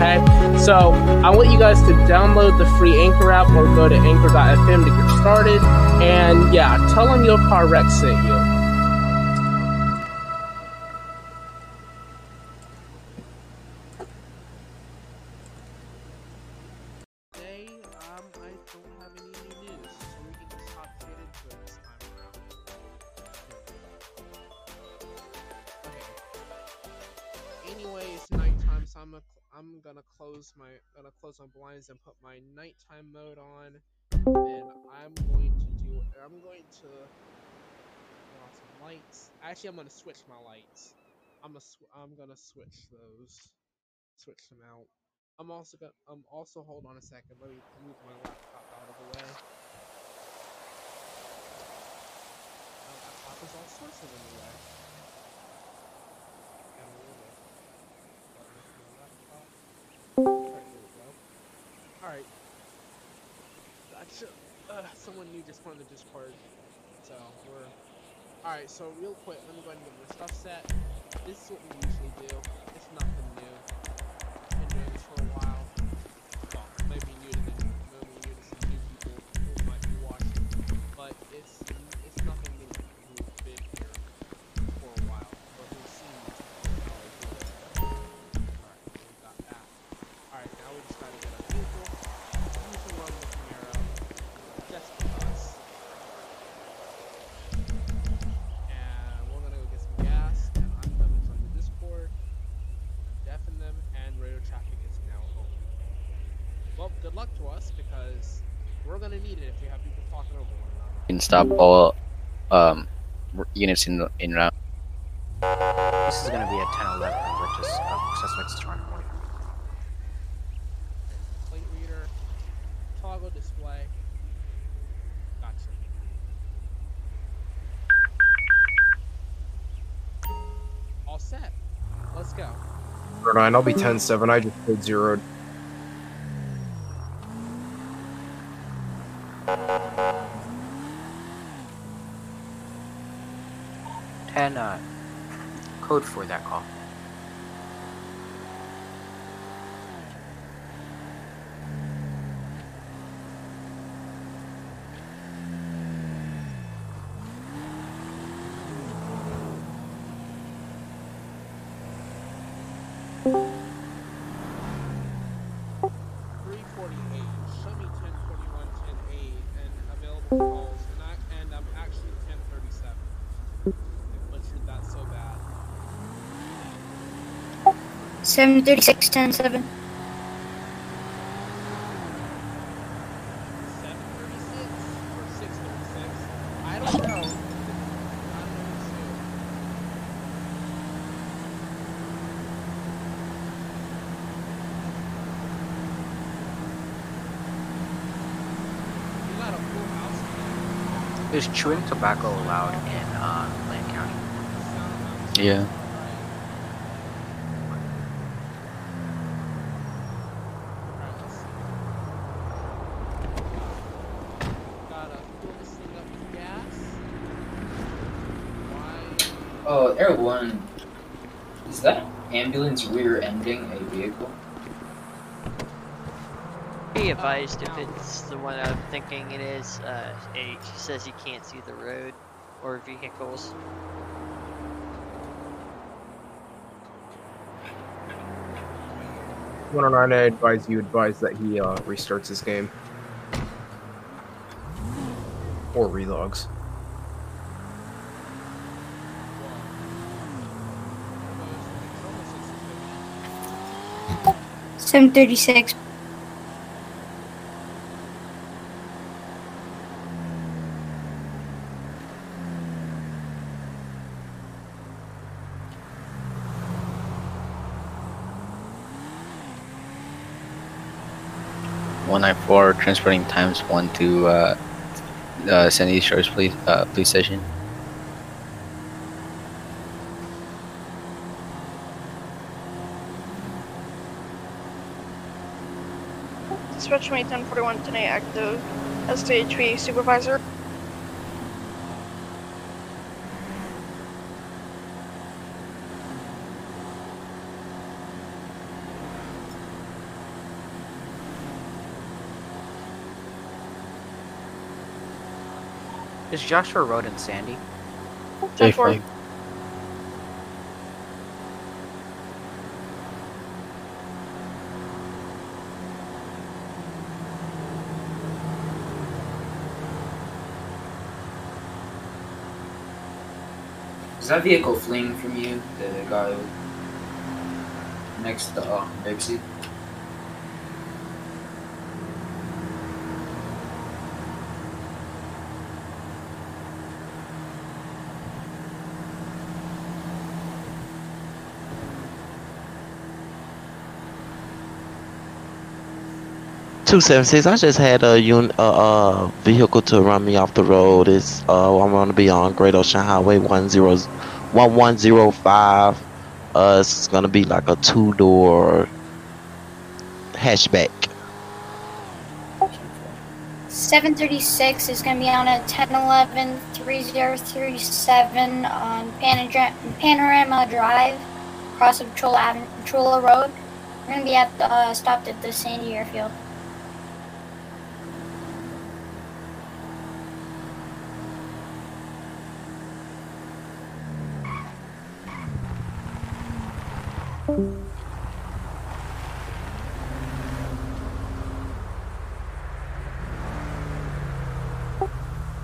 okay? So, I want you guys to download the free Anchor app or go to anchor.fm to get started. And yeah, tell them YoCarWrecked sent you. Close my gonna close my blinds and put my nighttime mode on. and I'm going to do. I'm going to put on some lights. Actually, I'm gonna switch my lights. I'm a sw- I'm gonna switch those. Switch them out. I'm also gonna. I'm Also, hold on a second. Let me move my laptop out of the way. My laptop is all sorts of in the way. Gotta move it. Button of my laptop. Alright. Gotcha. Uh, someone new just joined the Discord. So, we're. Alright, so real quick, let me go ahead and get my stuff set. This is what we usually do. It's nothing new. Because we're gonna need it if we have people talking over one another. can stop all um, units in the in round. This is gonna be a 10-11, we're just uh, suspects trying to work. Plate reader, toggle display. Gotcha. All set. Let's go. Nine, I'll be 10-7. I just played zero. Ten, uh, code for that call. 736, 10, 7. Is chewing tobacco allowed in uh, Blaine County? Yeah. Oh, Air One. Is that ambulance rear-ending a vehicle? Be advised if it's the one I'm thinking it is. Uh, H says he can't see the road or vehicles. One hundred nine. I advise you advise that he uh, restarts his game or relogs. Seven thirty-six. One nine four transporting times one to uh, uh, San Diego Shores police uh, police station. Dispatch May 1041 today active SDHP supervisor. Is Joshua Road in Sandy? J Is that vehicle fleeing from you? The guy next to uh, Dixie? Two seven six. I just had a un uh, uh vehicle to run me off the road. It's uh I'm gonna be on Great Ocean Highway one zero one one zero five. Uh, it's gonna be like a two door hatchback. Seven thirty-six is gonna be on a 1011 3037 on Panadra- Panorama Drive, across of Chola Road. We're gonna be at the, uh, stopped at the Sandy Airfield.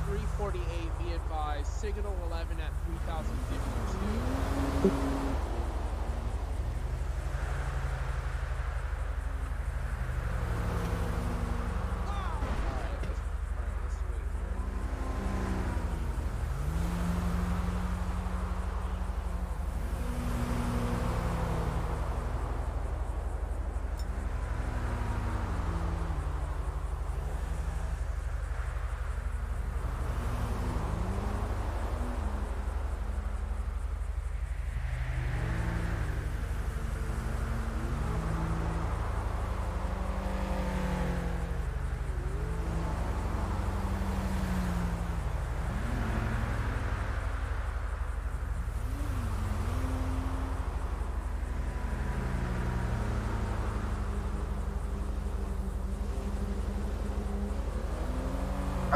Three forty-eight. Be advised. Signal eleven at three thousand fifty-two. Alright, let's, alright, let's wait.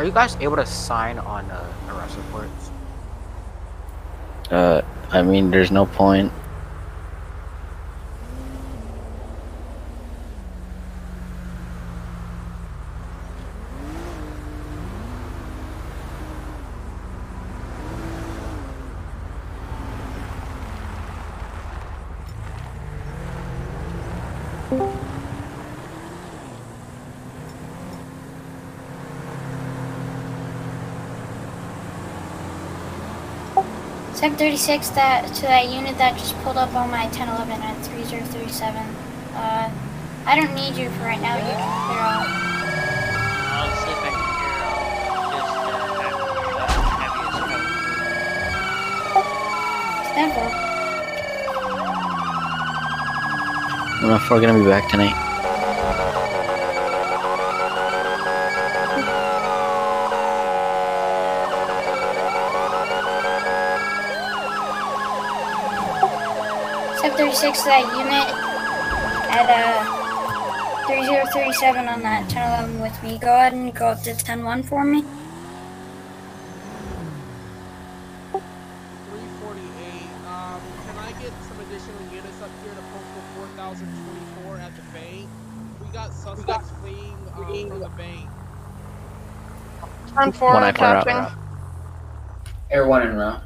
Are you guys able to sign on uh, arrest reports? Uh, I mean, there's no point. Sec 36 that to that unit that just pulled up on my 1011 at 3037. Uh, I don't need you for right now. You can clear out. We're not gonna be back tonight. Seven thirty-six to that unit at uh three zero three seven on that ten eleven with me. Go ahead and go up to ten one for me. 348. Um, can I get some additional units up here to postal 4024 at the bank? We got suspects fleeing um, from the bank. Ten four One eye fire out. tapping. Air one en route.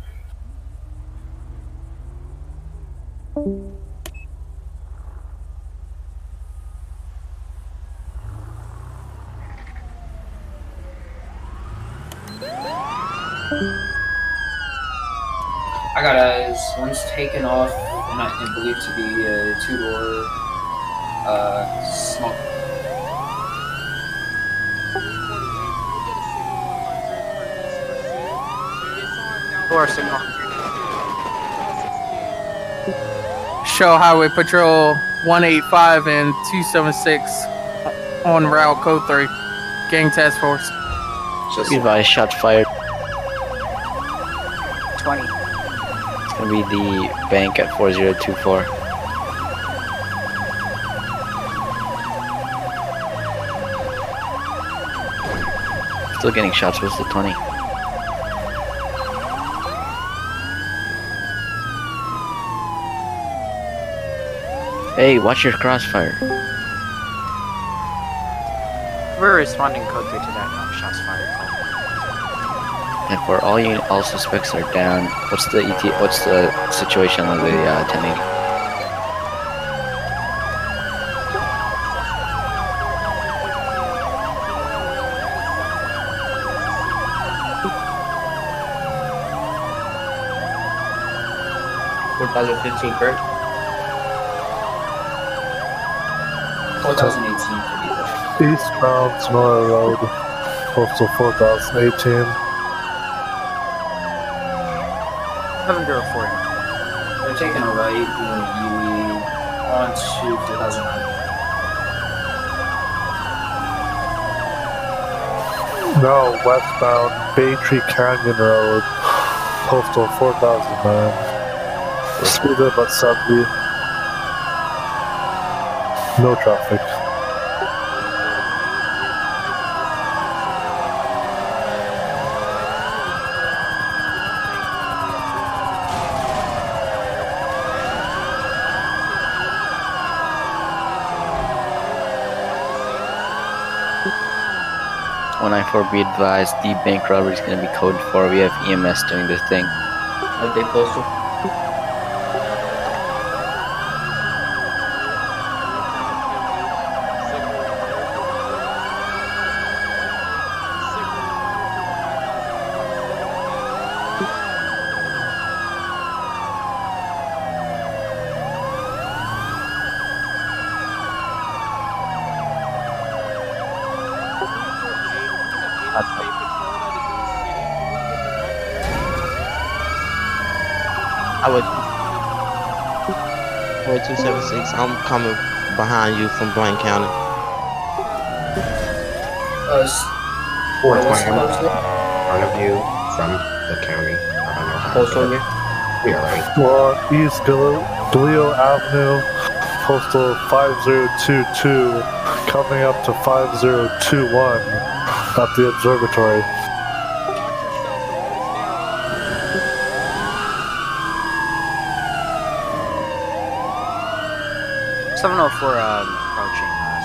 I got eyes. One's taken off, and I and believed to be a two-door uh, smoke. 348, can we get a signal 100 for this pursuit? It's on now. Door signal. Show Highway Patrol 185 and 276 on route code 3. Gang Task Force. Just Be advised, shots fired. 20. It's gonna be the bank at 4024. Still getting shots. What's the 20? Hey, watch your crossfire. We're responding quickly to that shots fired. And for all you all suspects are down. What's the ET? What's the situation of the uh, 1080? Four thousand fifteen, correct? Four thousand eighteen to be there. Eastbound Senora Road, postal 4018. Seven zero four. They're taking a right doing UE onto 2009. No, westbound Bay Tree Canyon Road, postal 4009. Speed up at 70. No traffic. Four. Be advised, the bank robbery is gonna be code four. We have EMS doing this thing. Postal? 276, I'm coming behind you from Blaine County. Uh, s- Four what's the twenty front of you from the county. I don't know how. Postal to- here? We are right. Or East Galil- Galileo Avenue, postal 5022, coming up to 5021 at the observatory. Seven oh four um approaching us.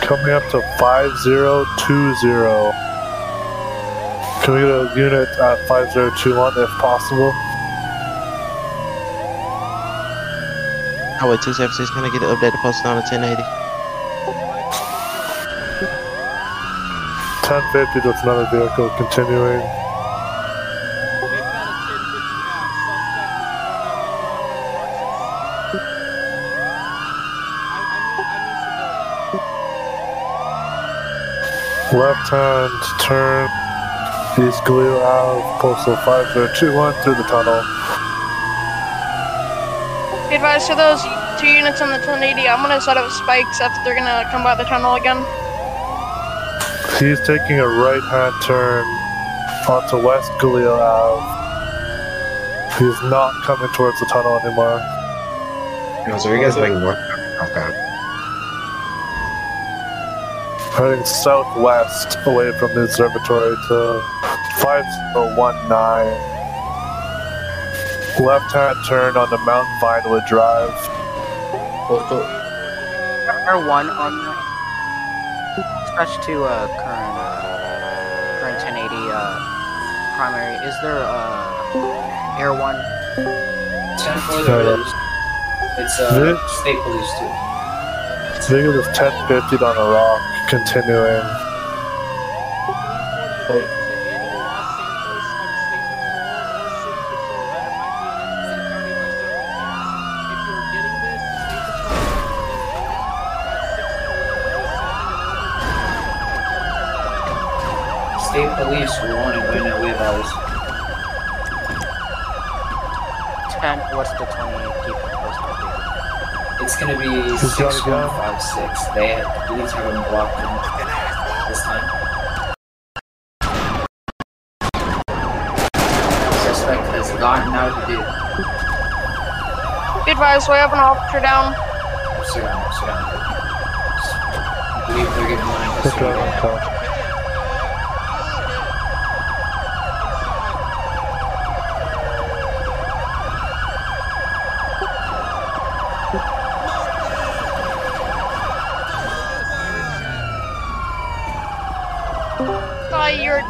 Coming up to 5020. Can we get a unit at 5021 if possible? Highway 276, can I get an updated postal on the 1080? 1050, that's another vehicle continuing. Left hand turn, East Galileo Ave, postal 5021 through the tunnel. Be advised to those two units on the 1080. I'm gonna set up spikes if they're gonna come by the tunnel again. He's taking a right hand turn onto West Galil Ave. He's not coming towards the tunnel anymore. No, so you guys heading north? Okay. Heading southwest away from the observatory to 5019. Left hand turn on the Mount Vinewood Drive. R1 on the scratch to uh, current uh, current 1080 uh, primary. Is there uh, Air 1? 10 4 there is. It's uh, This- state police too. Vegas is 1050 on a rock, continuing. State police were wanting right now. We have ours. 10, what's the 28 keep it posted? It's gonna be Who's got a gun? 6156. They have, police have them blocked in this time. Suspect has gotten out of the Be advised, we have an officer down. Sit down, sit down. I believe they're getting one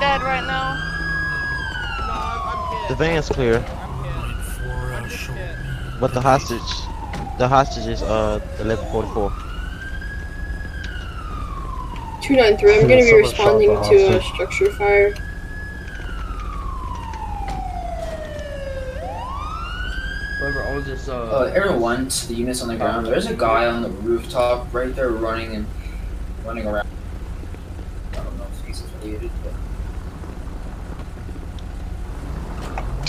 in Good drive custody. on call. Thought you're dead right now. The van's clear. But the hostage, the hostage is uh 1144. 293, I'm gonna be responding to a structure fire. Whoever owns this, uh, Uh, Air 1 to the units on the ground. There's a guy on the rooftop right there running and running around. I don't know if he's affiliated, but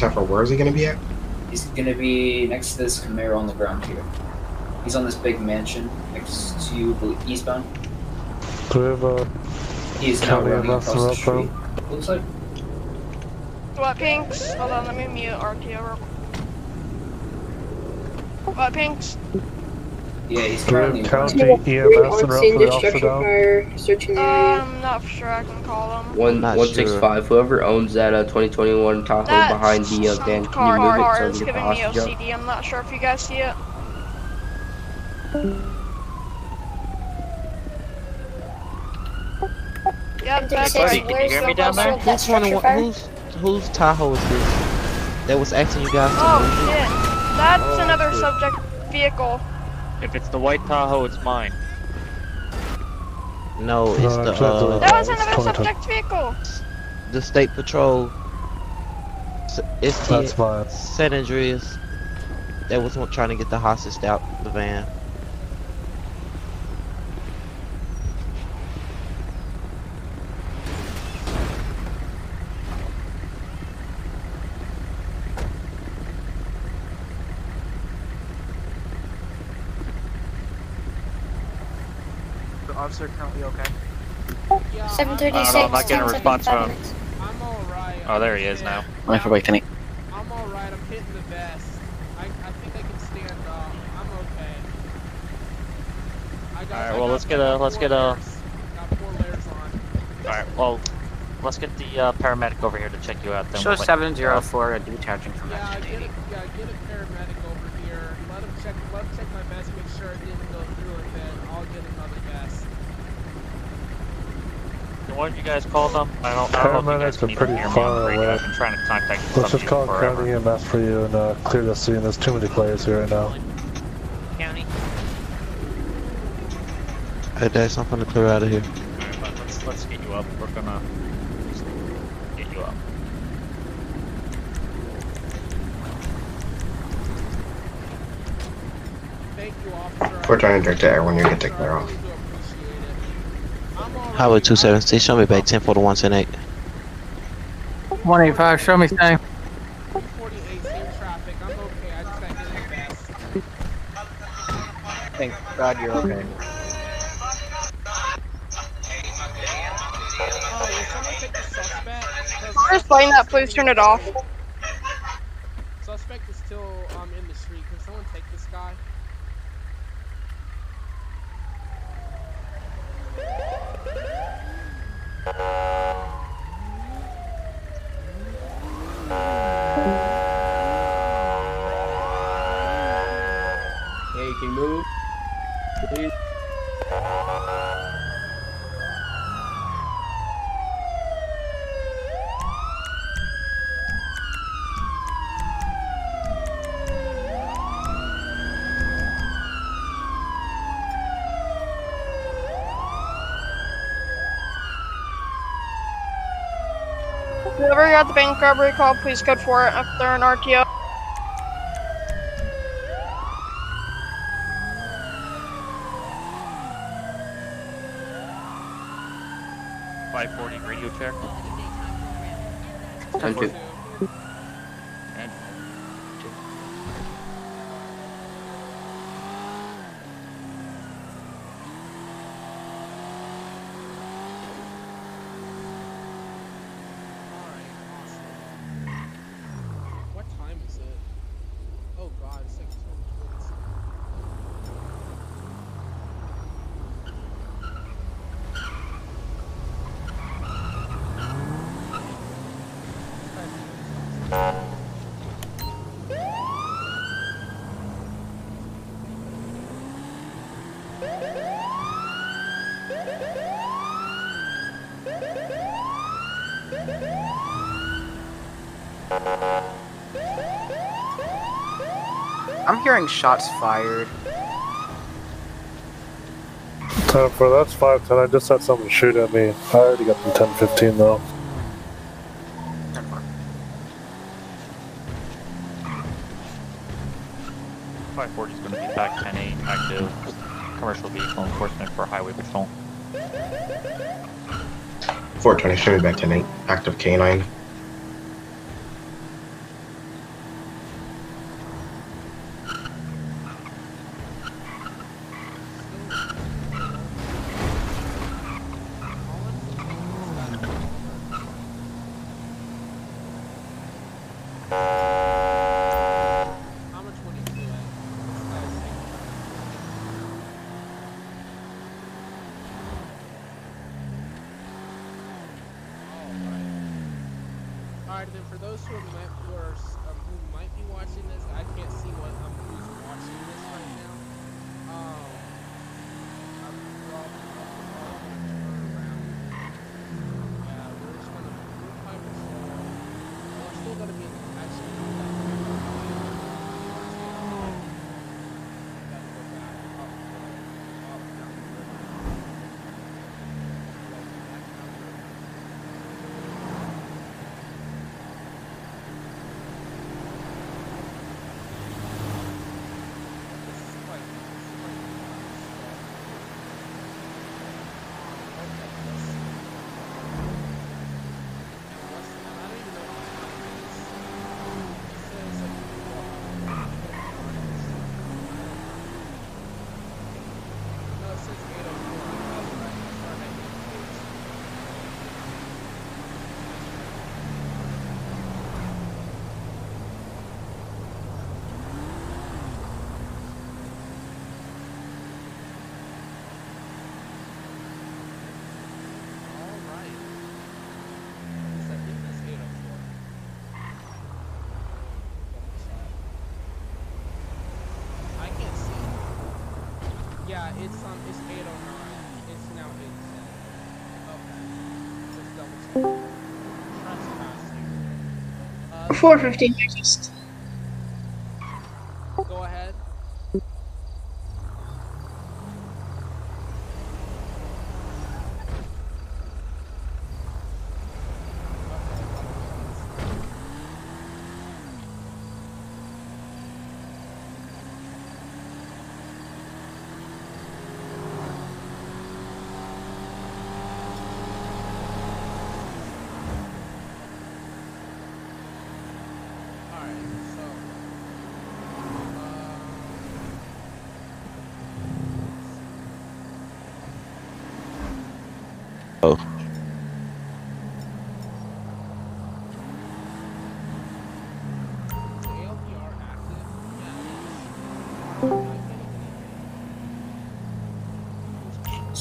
Tefra, where is he gonna be at? he's gonna be next to this Camaro on the ground here. He's on this big mansion next to you, eastbound. Do He's have a now running across the in street. Rockville? Looks like What pinks? Hold on, let me mute RTO real quick. What pinks? Yeah, he's Do we currently have running. county Three EMS on in scene Rockville to structure down? searching the area. I'm not sure I can call them. one not one six five. Whoever owns that uh 2021 Tahoe That behind the uh, van, can car, you move car it so is we get the giving me hostage up? OCD. I'm not sure if you guys see it. Yep, that's Buddy, right. can you hear me down there? That Who's structure? Who's whose Tahoe is this? That was asking you guys to Oh move. shit. That's Oh, another shit. subject vehicle. If it's the white Tahoe, it's mine. No, it's No, the actually, uh, That was another Tony Tony. subject vehicle. the state patrol. S- It's the That's fine. San Andreas. That was trying to get the hostage out the van. The officer currently okay? Seven I thirty-six. don't know, I'm not getting a response from him. I'm alright. Oh, there he is now. Only for bike 10 I'm alright. I'm hitting the vest. I, I think I can stand up. I'm okay. Alright, well, let's get a- let's get a- layers. Got four layers on. Alright, well, let's get the uh, paramedic over here to check you out. Then Show we'll let you- 704 detaching from Yeah, that get a, 1080. yeah, get a paramedic over here. Let him check. Let him check my vest. Make sure it didn't go through, and then I'll get another vest. And What did you guys call them? I don't, I don't know if you guys Paramedics can are even pretty hear me far on the radio. away. I've been trying to contact Let's some just of you call forever. county EMS for you and uh, clear the scene. There's too many players here right now. County. Hey, Dax, I'm gonna clear out of here. Alright, let's, let's get you up. We're gonna get you up. Thank you, officer. We're trying to direct to really everyone you do get taken care Highway 27, say show me back 1041 108. 185, show me same. Thank God you're okay. First line that, please turn it off. robbery call, please code up after an RTO. Five forty radio check. Thank you. hearing shots fired. 10 for that's 510. I just had someone shoot at me. I already got them 1015 though. Five forty is going to be back 10 8 active commercial vehicle enforcement for highway patrol. 420 should be back 10 8 active canine. Before 15, I just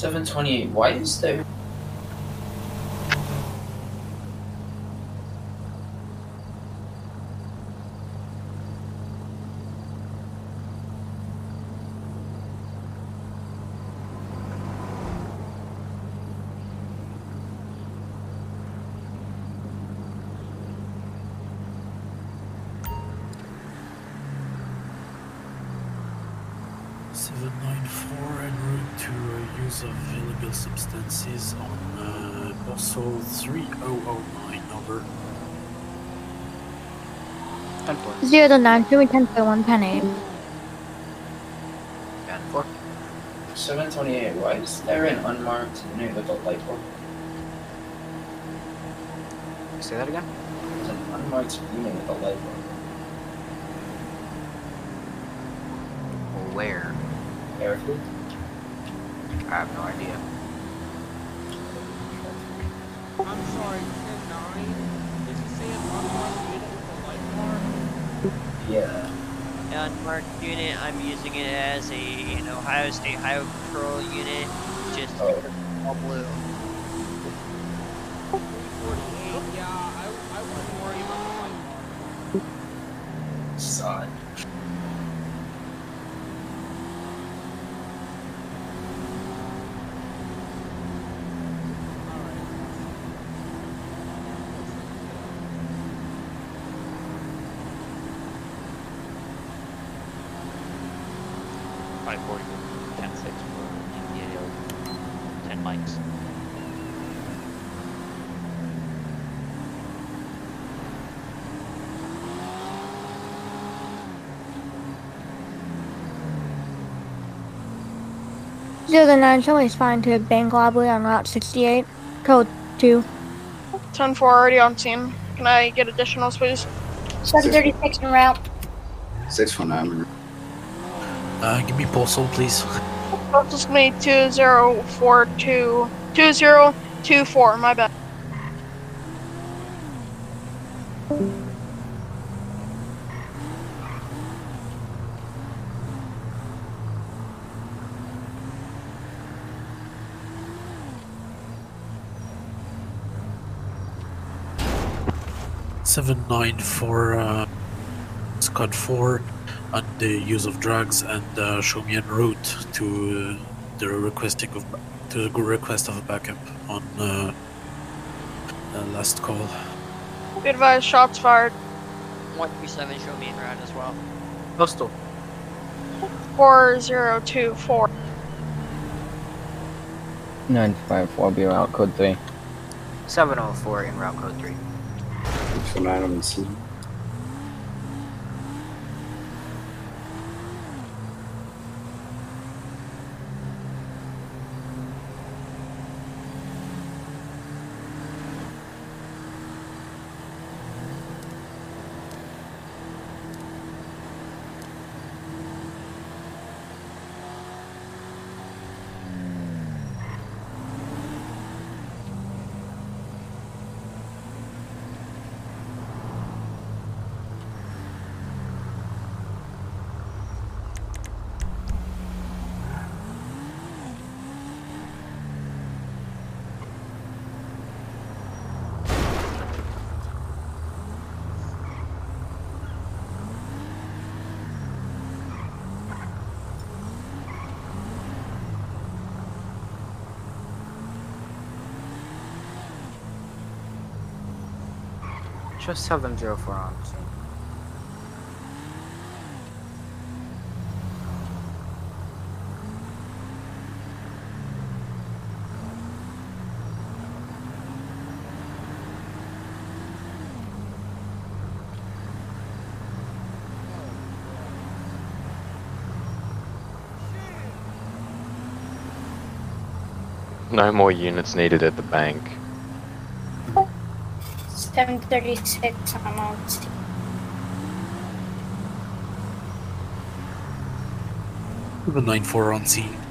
728. Why is there. Seven nine four en route to uh, use of illegal substances on uh, postal three oh oh nine over. Ten four. Zero to nine, show me ten point one, ten eight. Ten four. 728. Why is there an unmarked unit with a light bulb? Say that again. There's an unmarked unit with a light bulb. Where? Airfield? I have no idea. I'm sorry, 10-9? Did you say an unmarked unit with a light bar? Yeah. Unmarked unit, I'm using it as a an Ohio State Highway Patrol unit, just Oh. because it's all blue. 348, yeah, I, I wouldn't worry about the light bar. Sod. Five forty, ten six for EPA, ten mics. Zero to nine, show me spine to Bank Lobby on Route sixty eight. Code two. 10 4 already on scene. Can I get additionals, please? Seven thirty six en route. Six one nine. Uh, give me postal, please. Postal's gonna be 2042. 2024, my bad. Seven nine for uh, Scott four on the use of drugs and uh, show me en route to uh, the requesting of to the request of a backup on uh, last call. Be advised, shots fired. 137, show me en route as well. Postal. 4024. 954 be route code 3. 704 in route code 3. 5 von 107. Just have them zero four on. No more units needed at the bank. Seven thirty six on on scene. Seven nine four on scene.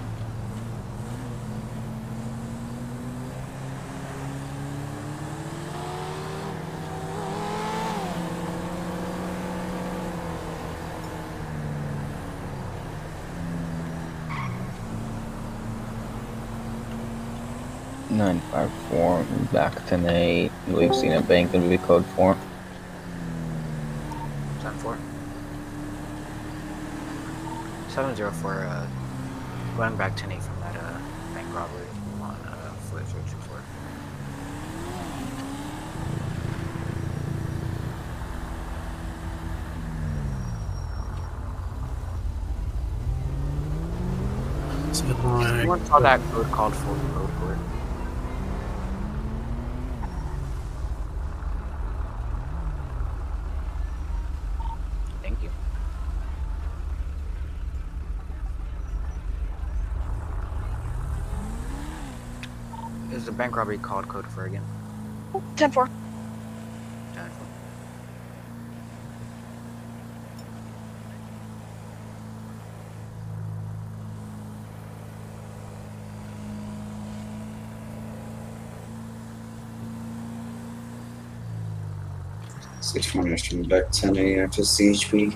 954 back to 8. We've seen a bank and we code 4. 10 4. 704, uh, going back 10 8 from that, uh, bank robbery on, uh, Flight 324. Seven Someone saw that code called for code court. Thank you. Is the bank robbery called code for again? 10 4. 10 4. Six one Ashton back ten A after CHP.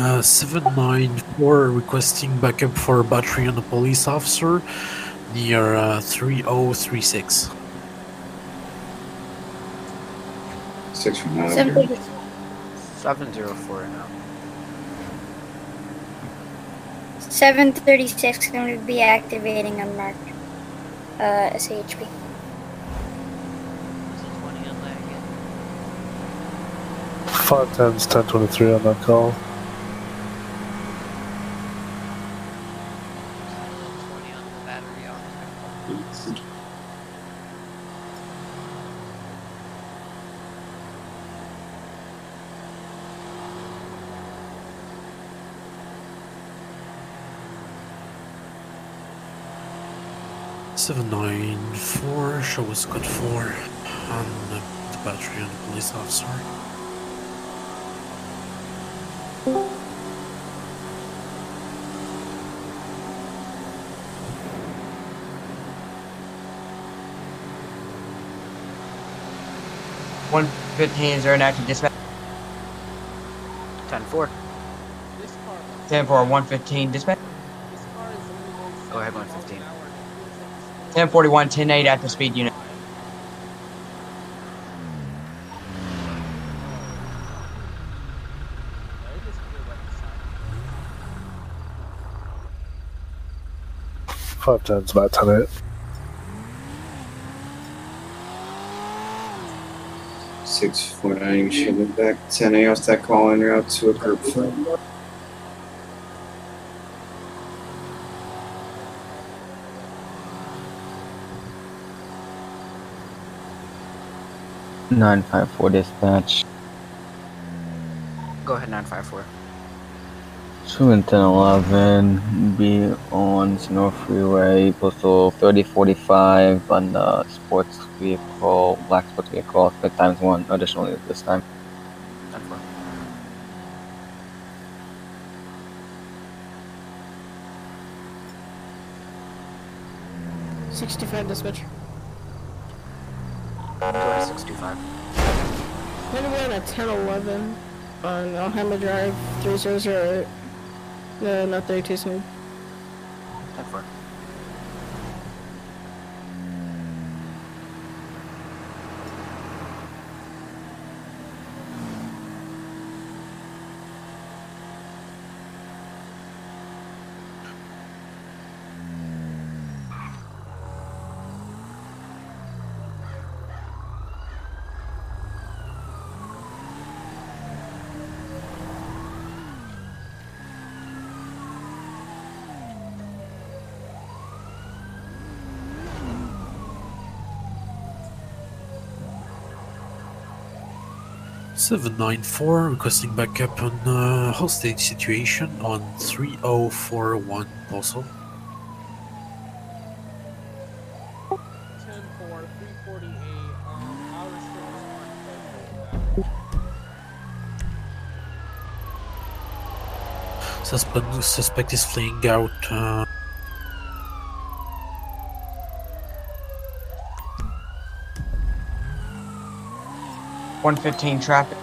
Uh, 794 requesting backup for a battery on a police officer near uh, 3036. Six from nine. Seven 704 now. 736 going to be activating unmarked uh, SHP. Five times ten twenty three on that call. Seven nine four show us code four on the, the battery on the police officer. One fifteen is there an active dispatch? 10 4. Ten for one fifteen dispatch. 1041, 10-8 at the speed unit. Five turns about ten eight. Six four nine. We should be back ten eight off that call in route to a group five. 954 dispatch. Go ahead, 954. 2 and 1011, be on Snow Freeway, postal 3045 on the sports vehicle, black sports vehicle, split times 1 additionally this time. Sixty-five dispatch. Alhambra Drive, 3008. No, not 32 smooth. 10 4. Seven nine four requesting backup on uh, hostage situation on three oh four one postal. 10 4, 348. Um, I'll restrict Suspect suspect is fleeing out. Uh, One fifteen traffic.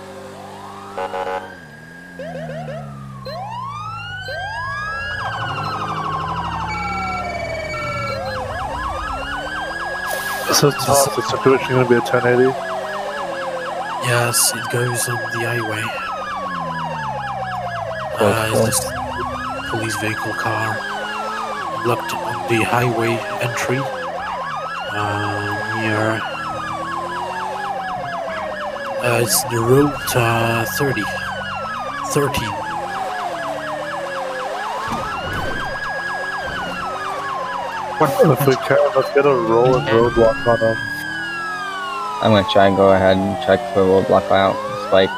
So it's not the situation going to be a 1080? yes, it goes on the highway. Uh, it's just police vehicle car blocked on the highway entry uh, near. Uh, it's the route uh, 30. 13. If we can, let's get a rolling roadblock on them. I'm gonna try and go ahead and check for roadblock out spikes.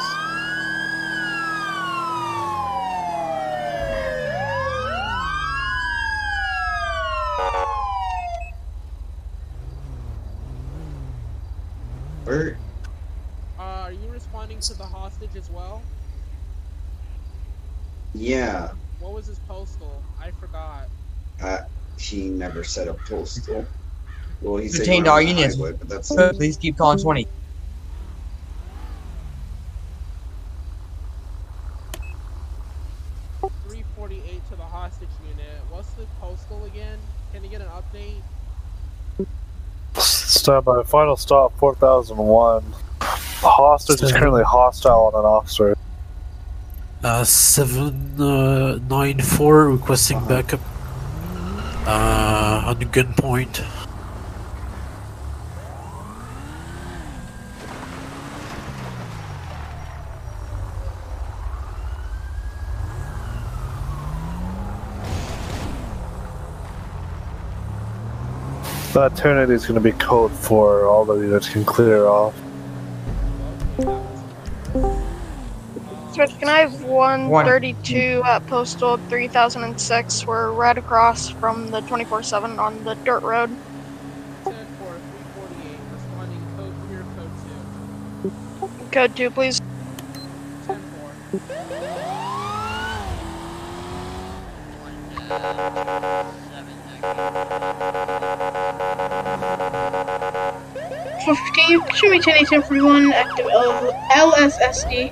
Where? Uh, are you responding to the hostage as well? Yeah. What was his postal? I forgot. Uh, he never set a postal. Well, he said Detained he went all units. highway, but that's Please keep calling 20. Three forty-eight to the hostage unit. What's the postal again? Can you get an update? Stand by. Final stop, 4001. The hostage is currently hostile on an officer. Uh, seven uh, nine four requesting backup. On the gunpoint. That 1080 is going to be code for all the units can clear off. Switch, can I have 132 at postal 3006? We're right across from the 24 7 on the dirt road. 10 4, 348. Responding code clear code 2. Code 2, please. 10 Switch, can you show me 10 1041 active L- LSSD?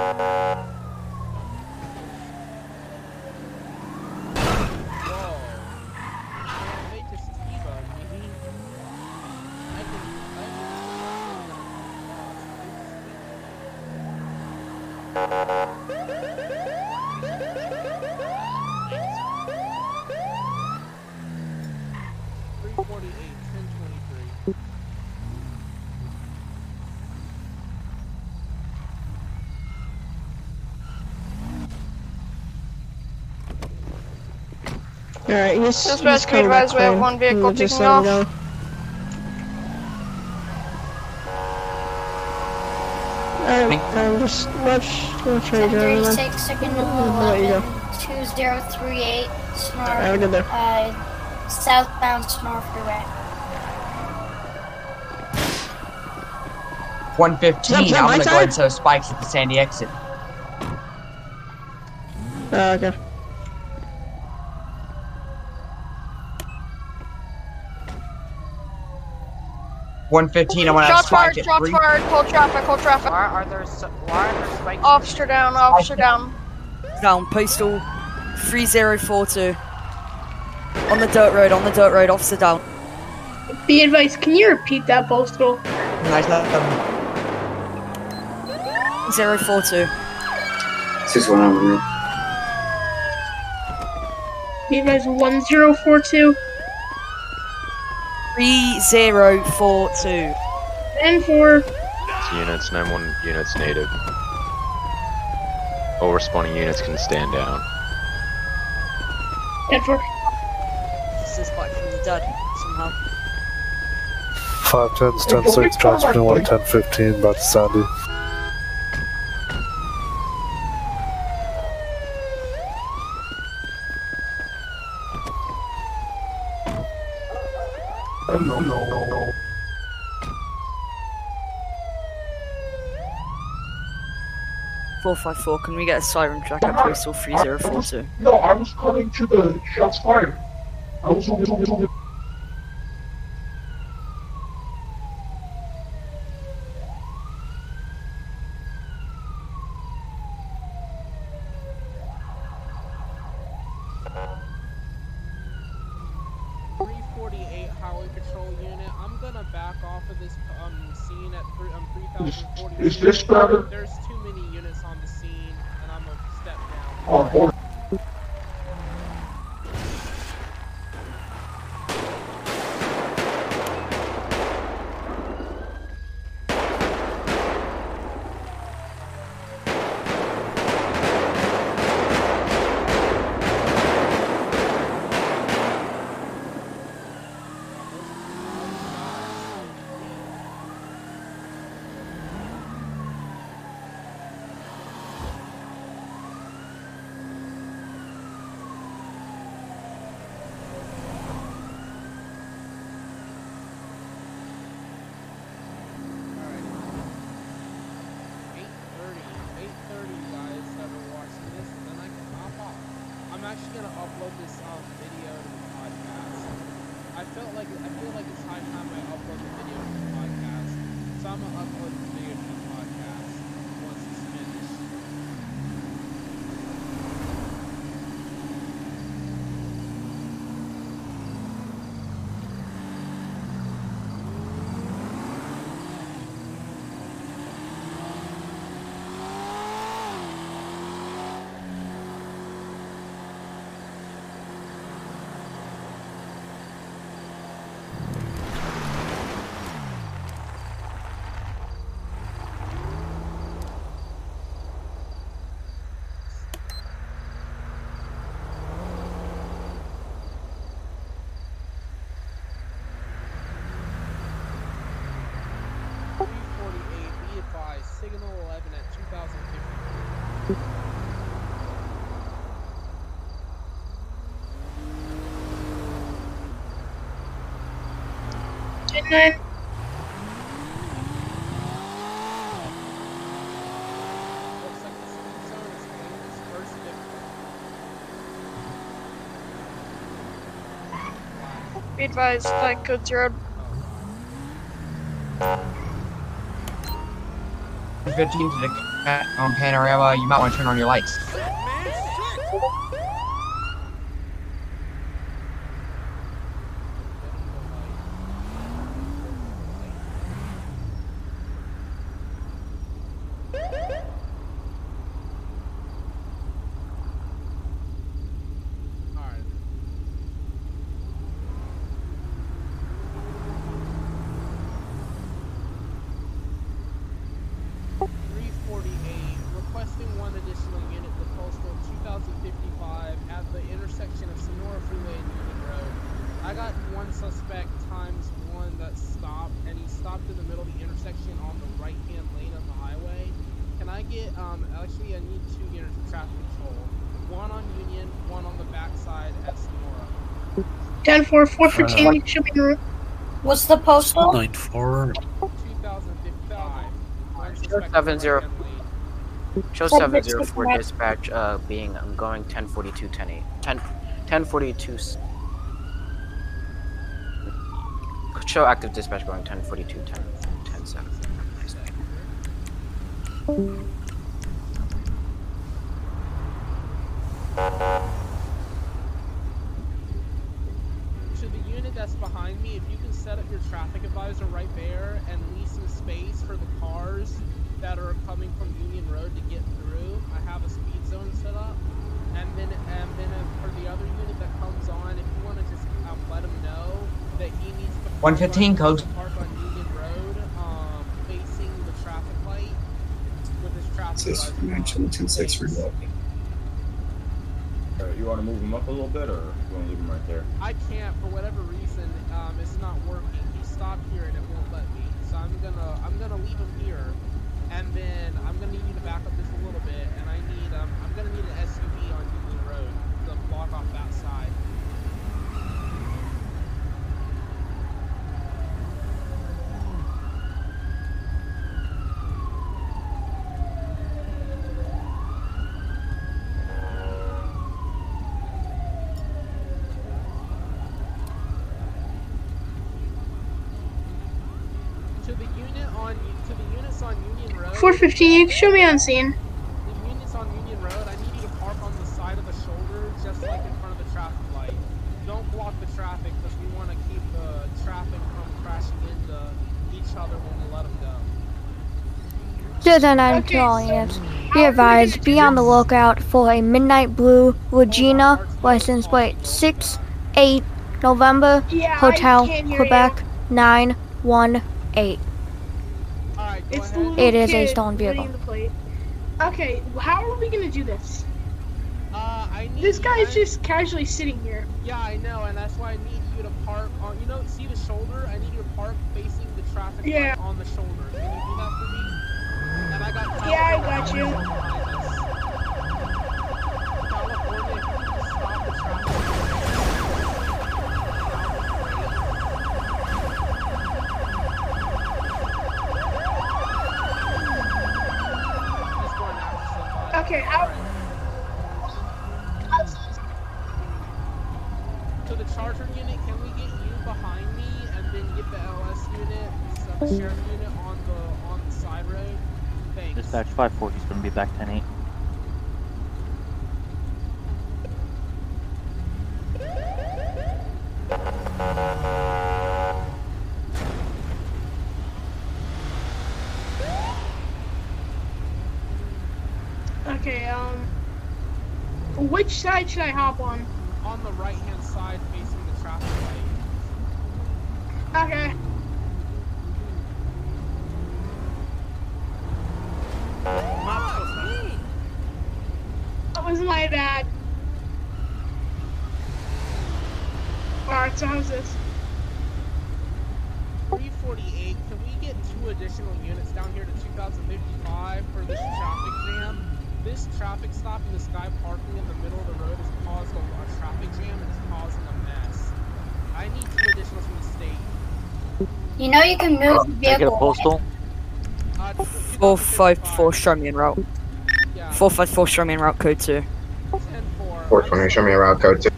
Alright, he's, Dispatch, he's can we advise we have one vehicle We'll taking let him off? go. Alright, um, just watch, watch where you're going then. 36, second I'll let go. 2038, Snore, we're there. uh, southbound Senora Freeway. 115. I'm gonna go ahead and set spikes at the Sandy exit. Uh, okay. 115, I want to have Shots fired, spike at shots 3. fired, hold traffic, hold traffic. Why are there why are there spikes? Officer down, officer down. Down, postal 3042. On the dirt road, on the dirt road, officer down. Be advised, can you repeat that postal? Nice, um, 042. 619. Be advised, 1042. 3042. And four. It's units, no more units needed. All responding units can stand down. and for This is back from the dead, somehow. 510s, 10 6, transmitting 1 10 15, back to Sandy. Four five four. Can we get a siren track at postal three zero four two? No, I was coming to the shots fired. I was on the Three forty-eight Highway down. Oh, hold Eight thirty. Eight thirty, guys that are watching this, and then I can hop off. I'm actually gonna upload this um video to the podcast. I felt like I feel like it's high time I upload the video to the podcast. So I'm gonna upload the video to the podcast once it's finished. Three forty-eight. Be advised. Signal eleven at two thousand fifty. ten nine. Looks like the speed zone is famous first difference. Be advised, flight code zero. 15 to the cat on Panorama, you might want to turn on your lights. Alright. Three forty-eight, requesting one additional unit to postal two thousand fifty-five at the intersection of Senora Freeway and Union Road. I got one suspect times one that stopped, and he stopped in the middle of the intersection on the right-hand lane of the highway. Can I get, um, actually I need two units of traffic control. One on Union, one on the backside at Senora. Ten four four fifteen should be en. What's the postal? Nine four. 2055. One Show suspect seven on the zero. right-hand lane. Show Seven seven six zero four nine. dispatch. Uh, being I'm going ten forty two ten eight. Ten ten forty two. show active dispatch going 1042, 10, 10 7. Nice day. 15 code. Says financial You want to move him up a little bit, or you want to leave him right there? I can't for whatever reason. Um, it's not working. He stopped here and it won't let me. So I'm gonna I'm gonna leave him here, and then 415, you can show me on scene. The units on Union Road. I need you to park on the side of the shoulder, just like in front of the traffic light. Don't block the traffic because we want to keep the traffic from crashing into each other when we let them go. Citizen 9 to all units. Be advised, be on the lookout for a Midnight Blue Regina license plate 6 8 November Yeah, Hotel can't hear Quebec 918. It's the little It is a kid stolen vehicle. the plate. Okay, how are we gonna do this? Uh, I need This guy guy's I- just casually sitting here. Yeah, I know, and that's why I need you to park on. You know, see the shoulder? I need you to park facing the traffic Yeah. light on the shoulder. Can you do that for me? And I got. Yeah, I got you. behind us. California, if you can just stop the traffic. Okay, how? To the charger unit, can we get you behind me and then get the LS unit, the sheriff unit on the on the side road? Thanks. Dispatch 540 is going to be back 10-8. Okay, um, which side should I hop on? On the right hand side facing the traffic light. Okay. That was my bad. Alright, so how's this? 348, can we get two additional units down here to 2055 for this traffic jam? This traffic stop and this guy parking in the middle of the road has caused a, a traffic jam and it's causing a mess. I need two additionals from the state. You know you can move the Can I get a postal? 454, show me en route. 454, show me en route, code 2. 420, show me a route code. Two.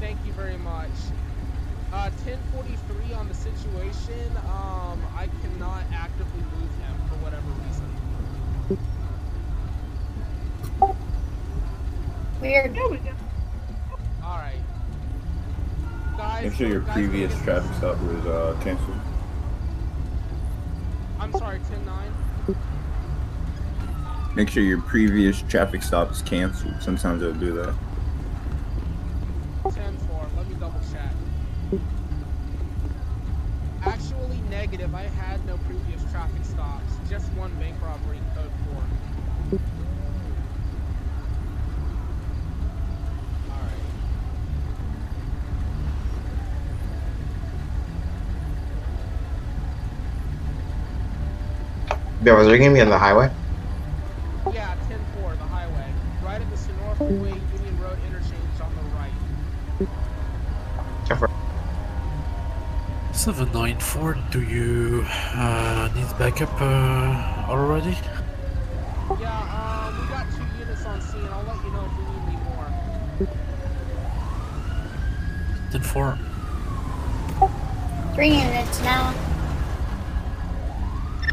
Thank you very much. Uh, 1043 on the situation. Um, I cannot actively move him for whatever reason. Weird. Alright. Guys, Make sure your previous Make sure your previous traffic stop is canceled. Sometimes they'll do that. 10-4. Let me double check. Actually, negative. I had no previous traffic stops. Just one bank robbery, code 4. Yeah, was there gonna be on the highway? Yeah, 10-4, the highway. Right at the Senora Union Road interchange on the right. 794, do you uh, need backup uh, already? Yeah, um, we got two units on scene. I'll let you know if we need any more. Then 4. Three units now.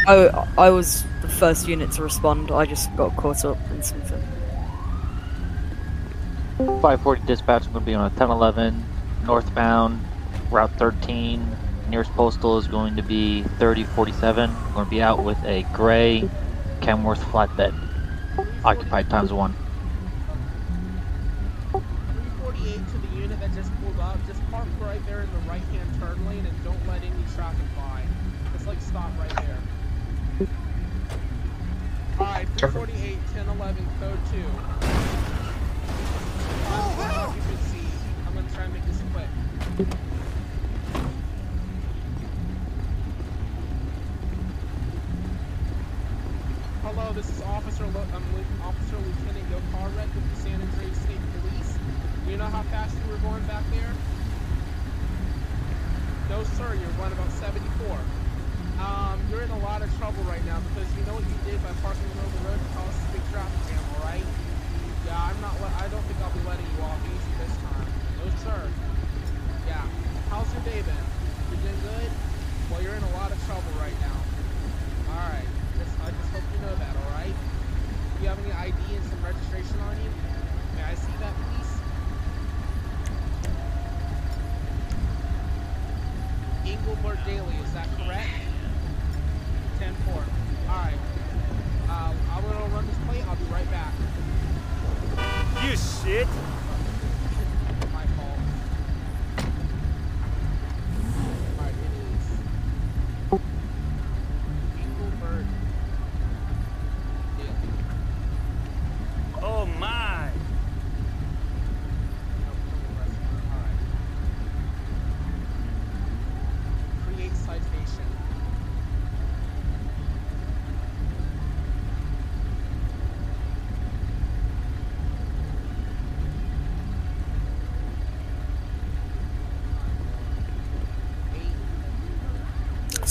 I, I was the first unit to respond. I just got caught up in something. 540 dispatch I'm going to be on a 1011 northbound, Route 13. Nearest postal is going to be 3047. I'm going to be out with a gray Kenworth flatbed. Occupied times one. 348 to the unit that just pulled up. Just park right there in the right-hand turn lane and don't let any traffic by. Just like stop right there. Alright, 348, 1011, code 2. Thank you. Registration on you? May I see that, please? Engelbert Daly, is that correct? 10-4. Alright. Uh, I'm gonna run this plate, I'll be right back. You shit.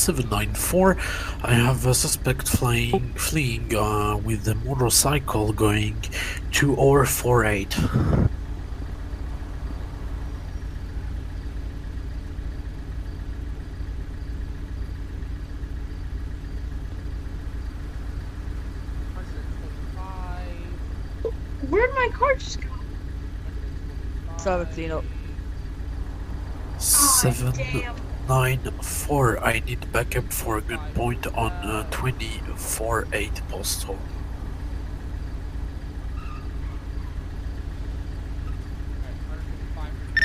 794. I have a suspect flying, fleeing uh, with a motorcycle going two or 48. Where'd my car just go? 17 up. Seven. Oh, nine four. I need backup for a good point on uh, twenty four eight postal.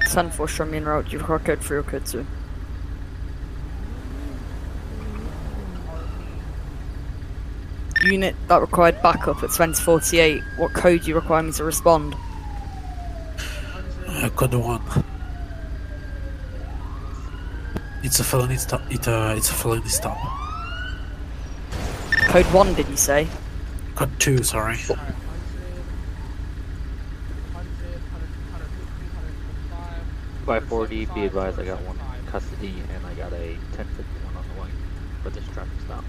Ten four show me route. You've got code three or code. Unit that required backup at 2048. What code do you require me to respond? Uh, code one. It's a felony stop. It uh, it's a felony stop. Code one, did you say? Code two. Sorry. 540, be advised I got one in custody and I got a 1051 on the way for this traffic stop.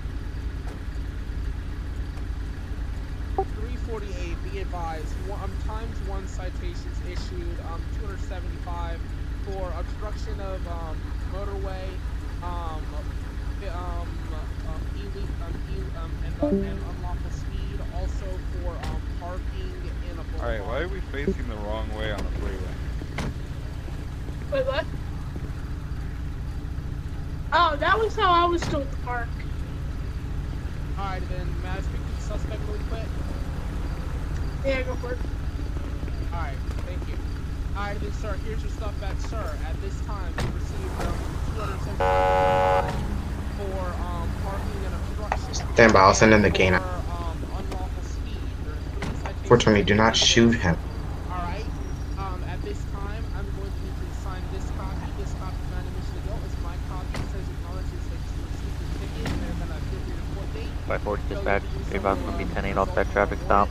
348, be advised, one, um, times one citations issued, um, 275 for obstruction of, um, motorway, um, um, um, ille- um, ill- um, and, uh, and unlawful speed, also for, um, parking in a Alright, why are we facing the wrong way on the freeway? Wait, what? Oh, that was how I was told to park. Alright, then, may I speak to the suspect really quick? Yeah, go for it. Alright, thank you. Alright, then, sir, here's your stuff back, sir. At this time, you received, um, 275 for, um, parking and obstruction. Stand by, I'll send in the gain. For, um, unlawful speed. There's three citations. Fortunately, do not shoot him. Alright, um, at this time, I'm going to need you to sign this copy. This copy is not initially guilt. It's my copy. It says acknowledges that you received your ticket, and they're gonna give you your court date. 540 dispatch, be advised going to be 10 8 off that traffic stop.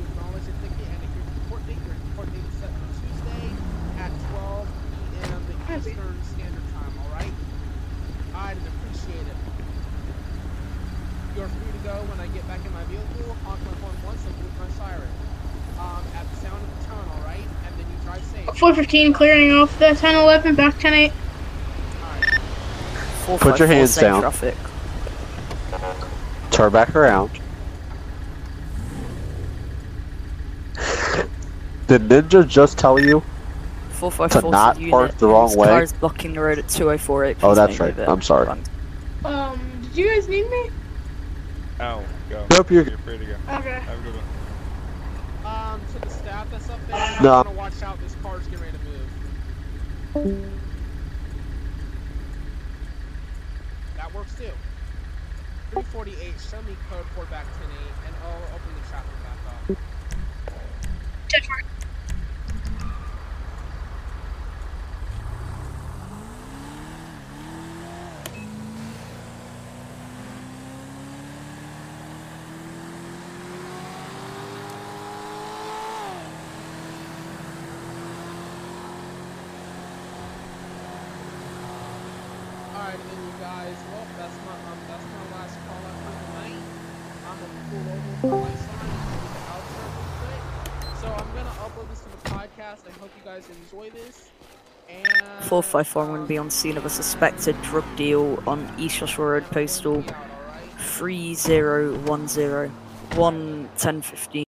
415 clearing off the 1011, back 10-8. Put your hands down. Traffic. Turn back around. Did Ninja just tell you 454 to not unit. park the wrong This way? Car is blocking the road at 2048. Oh, that's right. I'm sorry. Um, did you guys need me? Al, go. Nope, you're- You're free to go. Okay. Have a good one. No. Watch out. This car's getting ready to move. That works too. 348, show me code 4 back 10 8, and I'll open the traffic back up. Alright, then you guys, well, that's my um, that's my last call out for tonight. I'm gonna pull over for my sign and do the outro real quick. So I'm gonna upload this to the podcast. I hope you guys enjoy this. And 454 going to be on uh, scene of a suspected drug deal on East Joshua Road Postal 3010 11015.